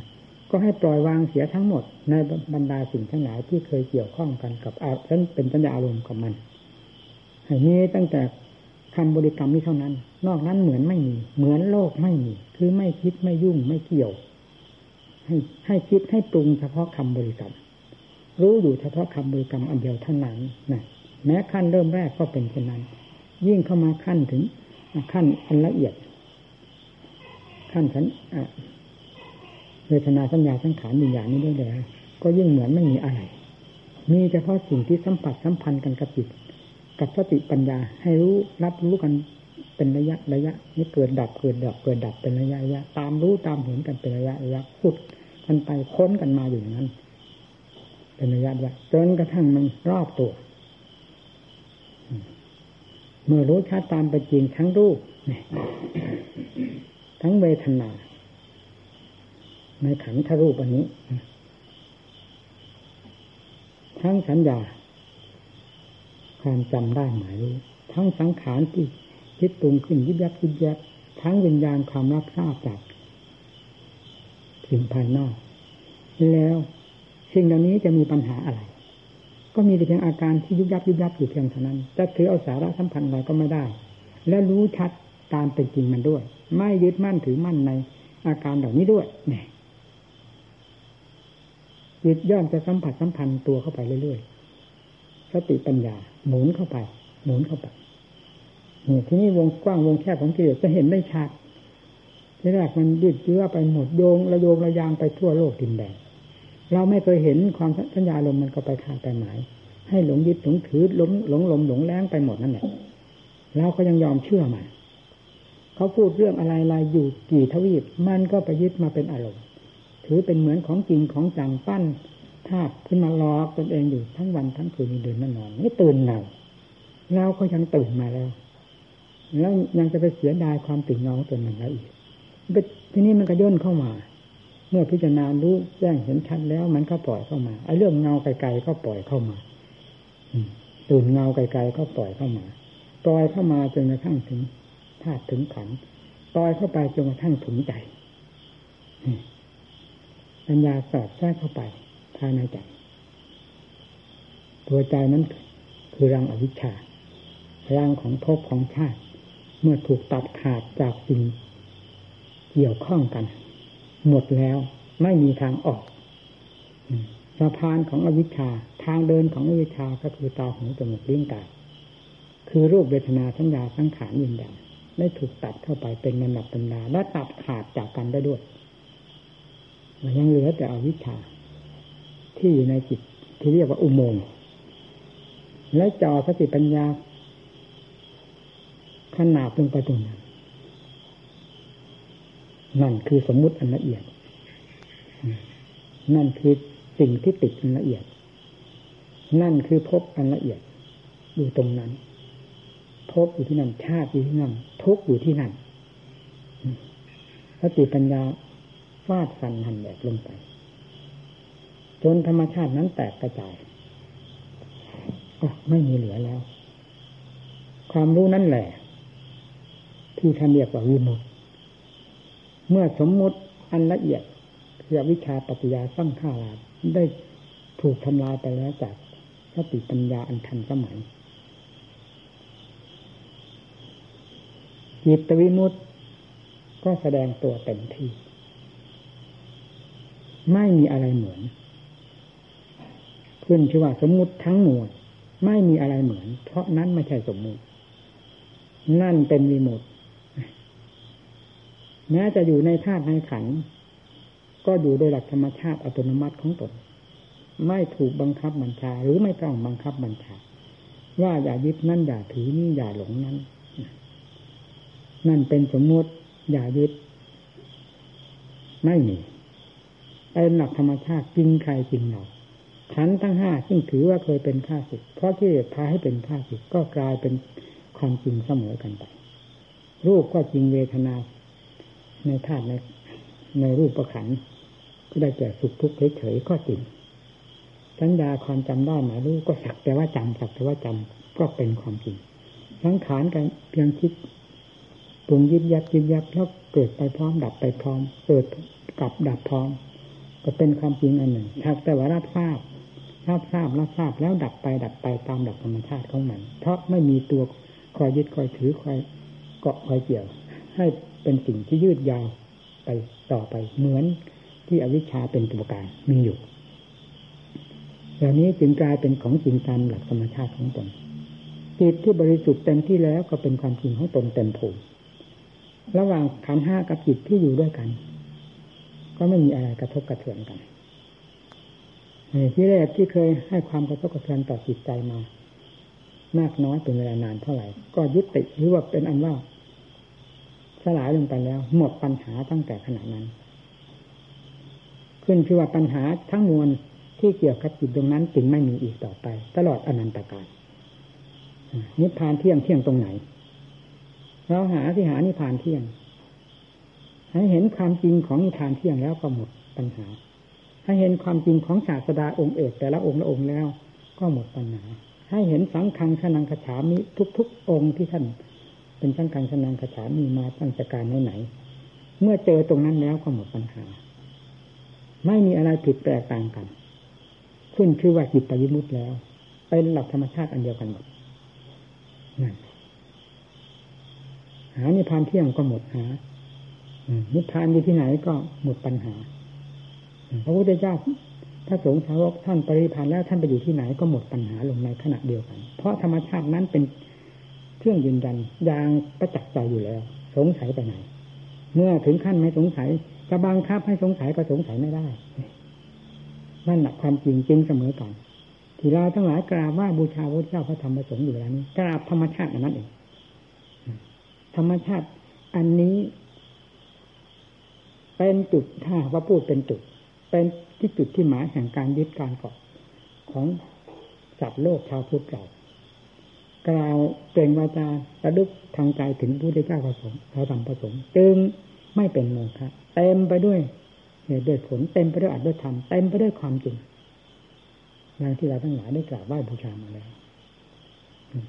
ก็ให้ปล่อยวางเสียทั้งหมด ในบรรดาสิ่งทั้งหลายที่เคยเกี่ยวข้องกันกับอาฉันเป็นสัญญาอารมณ์กับมันให้มีตั้งแต่ คำบริกรรมนี้เท่านั้น นอกนั้นเหมือนไม่มี เหมือนโลกไม่มี คือไม่คิดไม่ยุ่งไม่เกี่ยว ให้ให้คิดให้ปรุงเฉพาะคำบริกรรม รู้อยู่เฉพาะคำบริกรรมอันเดียวเท่านั้นนะแม้ขั้นเริ่มแรกก็เป็นเช่นนั้น ยิ่งเข้ามาขั้นถึงขั้นอันละเอียด ขั้นสันเวทนาสัญญาสังขารวิญญาณนี้ได้เลยก็ยิ่งเหมือนไม่มีอะไร มีเฉพาะสิ่งที่สัมผัสสัมพันธ์กันกับจิต กับสติปัญญา ให้รู้รับรู้กันเป็นระยะระยะนี่เกิดดับเกิดดับเกิดดับเป็นระยะระยะตามรู้ตามเห็นกันเป็นระยะระยะพุดกันไปค้นกันมาอยู่อย่างนั้น เป็นระยะระยะจนกระทั่งมันรอบตัวเมื่อรู้ชัดตามไปจริงทั้งรูปทั้งเวทนา ในขันธรูปอันนี้ ทั้งสัญญา ความจำได้หมายรู้ทั้งสังขารที่คิดตุงขึ้นยิบยับยิบยับทั้งวิญญาณความรับทราบจากสิ่งภายนอก แล้วสิ่งเหล่านี้จะมีปัญหาอะไร ก็มีแต่เพียงอาการที่ยุบยับยุบยับอยู่เพียงเท่านั้น จะถือเอาสาระสัมพันธ์อะไรก็ไม่ได้ และรู้ชัดตามเป็นจริงมันด้วย ไม่ยึดมั่นถือมั่นในอาการเหล่านี้ด้วยเนี่ยจิตย่อมจะสัมผัสสัมพันธ์ตัวเข้าไปเรื่อย สติปัญญา หมุนเข้าไป หมุนเข้าไปนี่ที่นี่วงกว้างวงแคบของกิเลสจะเห็นได้ชัดที่แรกมันยืดเยื้อไปหมดโยงระโยงระยางไปทั่วโลกดินแดนเราไม่เคยเห็นความสัญญาลมมันก็ไปขาดไปหมาย ให้หลงยึดหลงถือหลงหลงลมหลงแรงไปหมดนั่นแหละเราก็ยังยอมเชื่อมันเขาพูดเรื่องอะไรอะไรอยู่กี่ทวีปมันก็ไปยึดมาเป็นอารมณ์ ถือเป็นเหมือนของจริงของจังปั้น ภาพขึ้นมาล้อตนเองอยู่ทั้งวันทั้งคืนเดินนั่นนอนไม่ตื่นเงาเราก็ยังตื่นมาแล้ว แล้วยังจะไปเสียดายความตื่นเงาตัวนั้นแล้วอีกทีนี้มันก็ย่นเข้ามา เมื่อพิจารณารู้แจ้งเห็นชัดแล้ว มันก็ปล่อยเข้ามาไอ้เรื่องเงาไกลๆก็ปล่อยเข้ามาตื่นเงาไกลๆก็ปล่อยเข้ามาปล่อยเข้ามาจนกระทั่งถึงธาตุถึงขันปล่อยเข้าไปจนกระทั่งถึงใจปัญญาสอดแทรกเข้าไป ภายในใจตัวใจนั้นคือรังอวิชชารังของภพของชาติ เมื่อถูกตัดขาดจากสิ่งเกี่ยวข้องกัน หมดแล้วไม่มีทางออกสะพานของอวิชชา ทางเดินของอวิชชาก็คือตาหูจมูกลิ้นกายคือรูปเวทนาสัญญาสังขารยินดาได้ถูกตัดเข้าไปเป็นลำดับตำนาและตัดขาดจากกันได้ด้วยมันยังเหลือแต่อวิชชา ที่อยู่ในจิตที่เรียกว่าอุโมงค์และจอสติปัญญาขนาดลงไปตรงนั้นนั่นคือสมมุติอันละเอียด นั่นคือสิ่งที่ติดอันละเอียด นั่นคือพบอันละเอียด อยู่ตรงนั้น พบอยู่ที่นั่นชาติอยู่ที่นั่นทุกอยู่ที่นั่นสติปัญญาฟาดฟันหันแบกลงไป จนธรรมชาตินั้นแตกกระจายก็ไม่มีเหลือแล้ว ความรู้นั่นแหละ ที่ท่านเรียกว่าวิมุตเมื่อสมมุติอันละเอียดคือวิชาปัจจยาสร้างข้าราได้ถูกทำลายไปแล้วจากสติปัญญาอันทันสมัยจิตวิมุตก็แสดงตัวเต็มที่ ไม่มีอะไรเหมือน ขึ้นชื่อว่าสมมุติทั้งมวลไม่มีอะไรเหมือน เพราะนั้นไม่ใช่สมมุติ นั่นเป็นวิมุตแม้จะอยู่ในธาตุในขันก็อยู่โดยหลักธรรมชาติอัตโนมัติของตน ไม่ถูกบังคับบัญชาหรือไม่ต้องบังคับบัญชา ว่าอย่ายึดนั่นอย่าถือนี่อย่าหลงนั้น นั่นเป็นสมมติอย่ายึด ไม่มีเป็นหลักธรรมชาติจริงใครจริงเรา ขันทั้งห้าซึ่งถือว่าเคยเป็นข้าศึกเพราะที่พาให้เป็นข้าศึกก็กลายเป็นความจริงเสมอกันไปรูปก็จริงเวทนา ในธาตุในในรูปประขันก็ได้แก่สุขทุกข์เฉยๆก็จริงสัญญาความจำได้หมายรู้ก็สักแต่ว่าจำสักแต่ว่าจำก็เป็นความจริงสังขารกันเพียงคิดปรุงยิบยับยิบยับแล้วเกิดไปพร้อมดับไปพร้อม เกิดกลับดับพร้อม ก็เป็นความจริงอันหนึ่งถ้าแต่ว่ารับทราบ รับทราบรับทราบแล้วดับไปดับไปตามหลักธรรมชาติของมัน เพราะไม่มีตัวคอยยึดคอยถือคอยเกาะคอยเกี่ยว ให้เป็นสิ่งที่ยืดยาวไปต่อไปเหมือนที่อวิชชาเป็นตัวการมีอยู่เหล่านี้จึงกลายเป็นของจริงตามหลักธรรมชาติของตนจิตที่บริสุทธิ์เต็มที่แล้วก็เป็นความจริงของตนเต็มภูมิระหว่างขันห้ากับจิตที่อยู่ด้วยกัน ก็ไม่มีอะไรกระทบกระเทือนกัน ที่แรกที่เคยให้ความกระทบกระเทือนต่อจิตใจมา มากน้อยเป็นเวลานานเท่าไหร่ ก็ยุติหรือว่าเป็นอันว่าสลายลงไปแล้ว หมดปัญหาตั้งแต่ขณะนั้น ขึ้นชื่อว่าปัญหาทั้งมวลที่เกี่ยวกับจิตตรงนั้นจึงไม่มีอีกต่อไป ตลอดอนันตกาลนิพพานเที่ยงเที่ยงตรงไหน เราหาที่หานิพพานเที่ยงให้เห็นความจริงของนิพพานเที่ยงแล้วก็หมดปัญหา ให้เห็นความจริงของศาสดาองค์เอกแต่ละองค์ละองค์แล้ว ก็หมดปัญหาให้เห็นสังฆังชนังขฉามิทุกๆ องค์ที่ท่าน เป็นสังฆังชนังขฉามีมาตั้งแต่การไหนเมื่อเจอตรงนั้นแล้วก็หมดปัญหา ไม่มีอะไรผิดแปลกต่างกัน ขึ้นชื่อว่าจิตปริมุตแล้ว เป็นหลักธรรมชาติอันเดียวกันหมดนั่นหานิพพานเที่ยงก็หมดหานิพพานอยู่ที่ไหนก็หมดปัญหา พระพุทธเจ้าถ้าสงฆ์สาวกท่านปริพันธ์แล้วท่านไปอยู่ที่ไหนก็หมดปัญหาลงในขณะเดียวกัน เพราะธรรมชาตินั้นเป็นเครื่องยืนยันอย่างประจักษ์ใจอยู่แล้ว สงสัยไปไหน เมื่อถึงขั้นไม่สงสัยจะบังคับให้สงสัยก็สงสัยไม่ได้นั่นแหละความจริงจริงเสมอกันที่เราทั้งหลายกราบว่าบูชาพระเจ้าพระธรรมพระสงฆ์อยู่แล้วนี้กราบธรรมชาติอันนั้นเองธรรมชาติอันนี้ เป็นจุดถ้าว่าพูดเป็นจุด เป็นที่จุดที่หมายแห่งการยึดการเกาะของสัตว์โลกชาวพุทธเรากล่าวเปล่งวาจาระลึกทางใจถึงผู้ได้เจ้าประสงค์เราทำประสงค์จึงไม่เป็นโมฆะเต็มไปด้วยเหตุด้วยผลเต็มไปด้วยอัตด้วยธรรมเต็มไปด้วยความจริงอย่างที่เราทั้งหลายได้กราบไหว้บูชามาแล้ว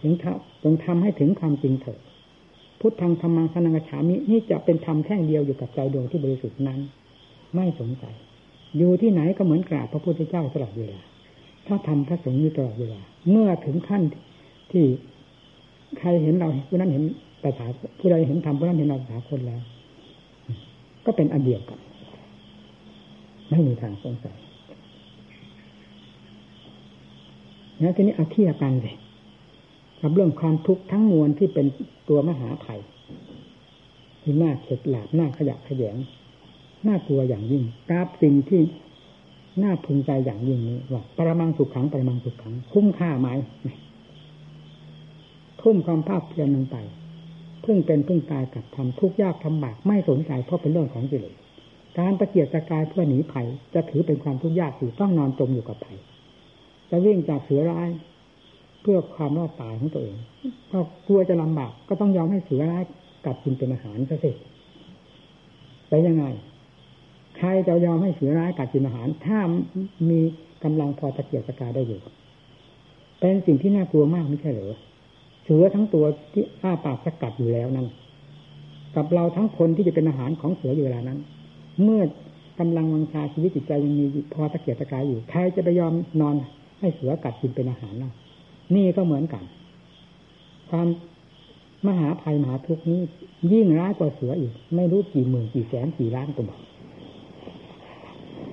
จึงทำจงทำให้ถึงความจริงเถิดพุทธังธรรมังสนังฉามินี่จะเป็นธรรมแท่งเดียวอยู่กับใจดวงที่บริสุทธิ์นั้น ไม่สงสัย อยู่ที่ไหนก็เหมือนกราบพระพุทธเจ้าตลอดเวลาถ้าทำพระสงฆ์อยู่ตลอดเวลา เมื่อถึงขั้นที่ใครเห็นเราผู้นั้นเห็นแต่ถาผู้ใดเห็นธรรมผู้นั้นเห็นเราถาคนแล้ว ก็เป็นอันเดียวกัน ไม่มีทางสงสัยแล้วทีนี้เอาเทียบกันเลยกับเรื่องความทุกข์ทั้งมวลที่เป็นตัวมหาภัยที่น่าเข็ดหลาบน่าขยะขยง น่ากลัวอย่างยิ่งกราบสิ่งที่น่าพึงใจอย่างยิ่งนี้ว่าปรมังสุขขังปรมังสุขขัง คุ้มค่าไหมทุ่มความภาคเพียรลงไปเพิ่งเป็นเพิ่งตายกับทำทุกยากทำบากไม่สนใจเพราะเป็นเรื่องของกิเลสการตะเกียกตะกายเพื่อหนีภัยจะถือเป็นความทุกข์ยากอยู่ต้องนอนจมอยู่กับภัยจะวิ่งจากเสือร้าย เพื่อความรอดตายของตัวเองเพราะกลัวจะลำบากก็ต้องยอมให้เสือร้ายกัดกินเป็นอาหารซะสิไปยังไง ใครจะยอมให้เสือร้ายกัดกินอาหาร ถ้ามีกำลังพอตะเกียบตะกายได้อยู่ เป็นสิ่งที่น่ากลัวมากไม่ใช่เหรอเสือทั้งตัวที่อ้าปากสกัดอยู่แล้วนั้น กับเราทั้งคนที่จะเป็นอาหารของเสืออยู่เวลานั้น เมื่อกำลังวังชาชีวิตจิตใจยังมีพอตะเกียบตะกายอยู่ ใครจะไปยอมนอนให้เสือกัดกินเป็นอาหารนะนี่ก็เหมือนกัน ความมหาภัยมหาทุกนี้ยิ่งร้ายกว่าเสืออีก ไม่รู้กี่หมื่นกี่แสนกี่ล้านตัวบอก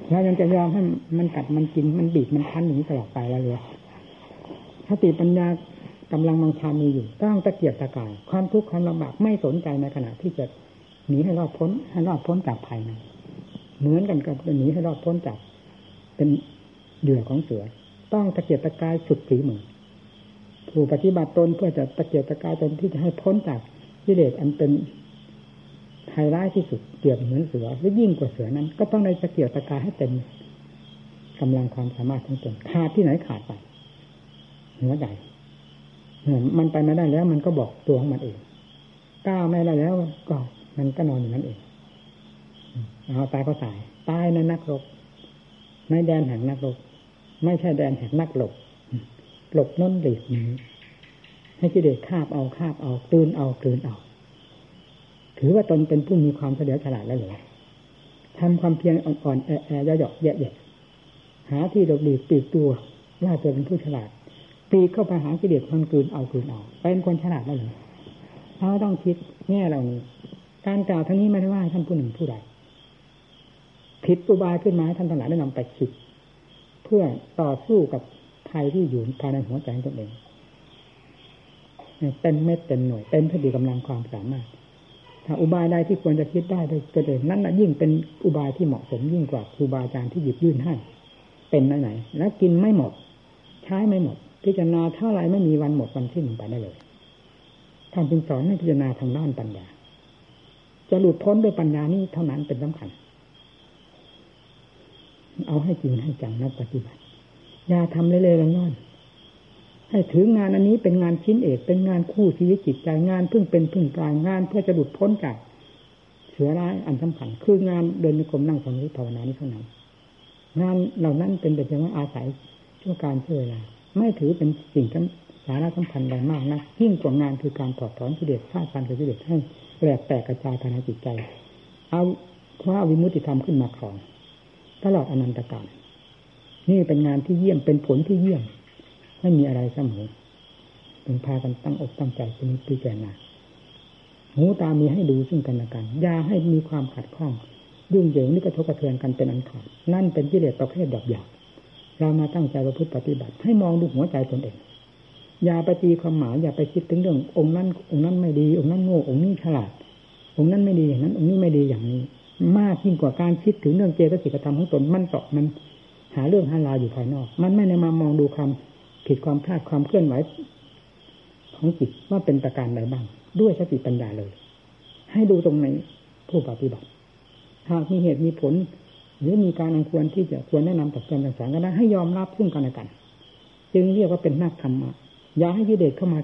แล้วยังจะยอมให้มันกัดมันกินมันบีบมันคั้นอย่างนี้ตลอดไปแล้วเลยสติปัญญากำลังมังชามีอยู่ต้องตะเกียบตะกายความทุกข์ความลำบากไม่สนใจในขณะที่จะหนีให้รอดพ้นให้รอดพ้นจากภัยนั้นเหมือนกันกับหนีให้รอดพ้นจาก เป็นเหยื่อของเสือ ต้องตะเกียบตะกายสุดฝีมือผู้ปฏิบัติตนเพื่อจะตะเกียบตะกายตนที่จะให้พ้นจากกิเลสอันเป็น ภัยร้ายที่สุดเกี่ยบเหมือนเสือหรือยิ่งกว่าเสือนั้น ก็ต้องในตะเกี่ยบตะกายให้เต็มกำลังความสามารถของตนขาดที่ไหนขาดไปหัวใจมันไปไม่ได้แล้ว มันก็บอกตัวของมันเองก้าวไม่ได้แล้วก็มันก็นอนอยู่นั่นเองเอาตายก็ตายตายในนักรบในแดนแห่งนักรบไม่ใช่แดนแห่งนักหลบหลบน้นหลีกหนีให้กิเลสคาบเอาคาบเอาตื่นเอาตื่นเอา ถือว่าตนเป็นผู้มีความเฉลียวฉลาดแล้วหรือทำความเพียรอ่อนๆแอะแอหยอกแยะแยะหาที่ดกดีปีกตัวว่าตัวเป็นผู้ฉลาด ปีกเข้าไปหากิเลสมันกืนเอากืนเอาเป็นคนฉลาดแล้วหรือเราต้องคิดแง่เหล่านี้การกล่าวทั้งนี้ไม่ได้ว่าท่านผู้หนึ่งผู้ใดผิดอุบายขึ้นมาท่านทั้งหลายได้นำไปคิด เพื่อต่อสู้กับภัยที่อยู่ภายในหัวใจของตนเองเต็มเม็ดเต็มหน่วยเต็มพอดีกำลังความสามารถ อุบายใดที่ควรจะคิดได้โดยตัวเองนั่นนะยิ่งเป็นอุบายที่เหมาะสมยิ่งกว่าครูบาอาจารย์ที่หยิบยื่นให้ เป็นไหนไหนแล้วกินไม่หมด ใช้ไม่หมด พิจารณาเท่าไรไม่มีวันหมดวันสิ้นไปได้เลยท่านจึงสอนให้พิจารณาทางด้านปัญญา จะหลุดพ้นด้วยปัญญานี้เท่านั้นเป็นสำคัญ เอาให้จริงให้จังนักปฏิบัติอย่าทำเล่ๆล่อน ให้ถืองานอันนี้เป็นงานชิ้นเอกเป็นงานคู่ชีวิตจิตใจงานเพิ่งเป็นพึ่งกลางงานเพื่อจะหลุดพ้นจากเสือร้ายอันสำคัญคืองานเดินในกรมนั่งสมาธิภาวนานี้เท่านั้นงานเหล่านั้นเป็นแต่เพียงว่าอาศัยช่วการช่วยเวลาไม่ถือเป็นสิ่งสาระสำคัญใดมากนะยิ่งกว่างานคือการถอดถอนกิเลสฆ่าฟันกิเลสให้แหลกแตกกระจายภายในจิตใจ เอาคว้าวิมุติธรรมขึ้นมาครองตลอดอนันตกาลนี่เป็นงานที่เยี่ยมเป็นผลที่เยี่ยม ไม่มีอะไรเสมอเป็นพากันตั้งอกตั้งใจเป็นพิจารณาหูตามีให้ดูซึ่งกันและกันอย่าให้มีความขัดข้อง ยุ่งเหยิงนี่กระทบกระเทือนกันเป็นอันขาดนั่นเป็นกิเลสประเภทดอกหยาบเรามาตั้งใจประพฤติปฏิบัติ ให้มองดูหัวใจตนเองอย่าไปตีความหมายอย่าไปคิดถึงเรื่อง องค์นั้น องค์นั้นไม่ดี องค์นั้นโง่องค์นี้ฉลาด องค์นั้นไม่ดีอย่างนั้น องค์นี้ไม่ดีอย่างนี้ มากยิ่งกว่าการคิดถึงเรื่องเจตสิกธรรมของตนมันตอกมัน หาเรื่องหาลาอยู่ภายนอก มันไม่ได้มามองดูคำ ผิดความพลาดความเคลื่อนไหวของจิตว่าเป็นประการใดบ้าง ด้วยสติปัญญาเลย ให้ดูตรงไหนผู้ปฏิบัติ หากมีเหตุมีผล หรือมีการอันควรที่จะควรแนะนำตักเตือนต่างๆก็ได้ให้ยอมรับซึ่งกันและกัน จึงเรียกว่าเป็นนักธรรมะอย่าให้ยิเดชเข้ามา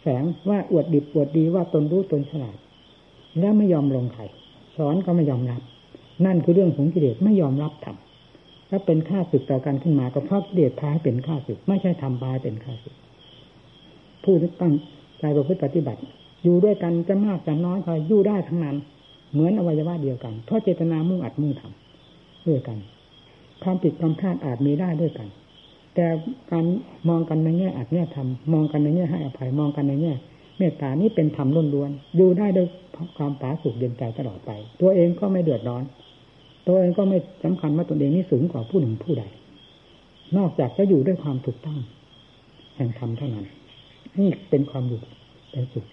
แฝงว่าอวดดิบอวดดีว่าตนรู้ตนฉลาด แล้วไม่ยอมลงไข่สอนก็ไม่ยอมรับ นั่นคือเรื่องของกิเลสไม่ยอมรับทำ ถ้าเป็นข้าศึกต่อกันขึ้นมาก็เพราะกิเลสพาให้เป็นข้าศึก ไม่ใช่ทำบายเป็นข้าศึกผู้ที่ตั้งใจประพฤติปฏิบัติ อยู่ด้วยกันจะมากจะน้อยคอยอยู่ได้ทั้งนั้น เหมือนอวัยวะเดียวกัน เพราะเจตนามุ่งอัดมุ่งทำด้วยกัน ความผิดความพลาดอาจมีได้ด้วยกัน แต่การมองกันในแง่อัดแง่ทำมองกันในแง่ให้อภัยมองกันในแง่เมตตานี่เป็นธรรมล้วนๆอยู่ได้ด้วยความผาสุกเย็นใจตลอดไป ตัวเองก็ไม่เดือดร้อน ตัวเองก็ไม่สำคัญว่าตนเองนี่สูงกว่าผู้หนึ่งผู้ใด นอกจากจะอยู่ด้วยความถูกต้อง แห่งธรรมเท่านั้น นี่เป็นความอยู่เป็นสุข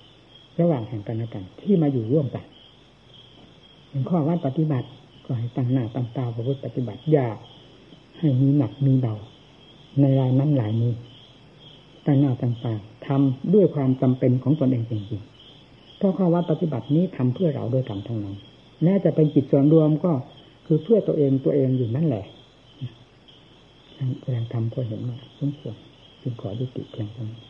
ระหว่างแห่งกันและกัน ที่มาอยู่ร่วมกันเป็นข้อวัดปฏิบัติก็ให้ตั้งหน้าตั้งตาประพฤติปฏิบัติอย่าให้มีหนักมีเบาในรายนั้นหลายมือตั้งหน้าตั้งตาทำด้วยความจำเป็นของตนเองจริงๆเพราะข้อวัดปฏิบัตินี้ทำเพื่อเราโดยกันทั้งนั้นแม้จะเป็นจิตส่วนรวมก็ คือเพื่อตัวเองตัวเองอยู่นั่นแหละแสดงธรรมก็เห็นว่าสมควรจึงขอยุติเพียงเท่านี้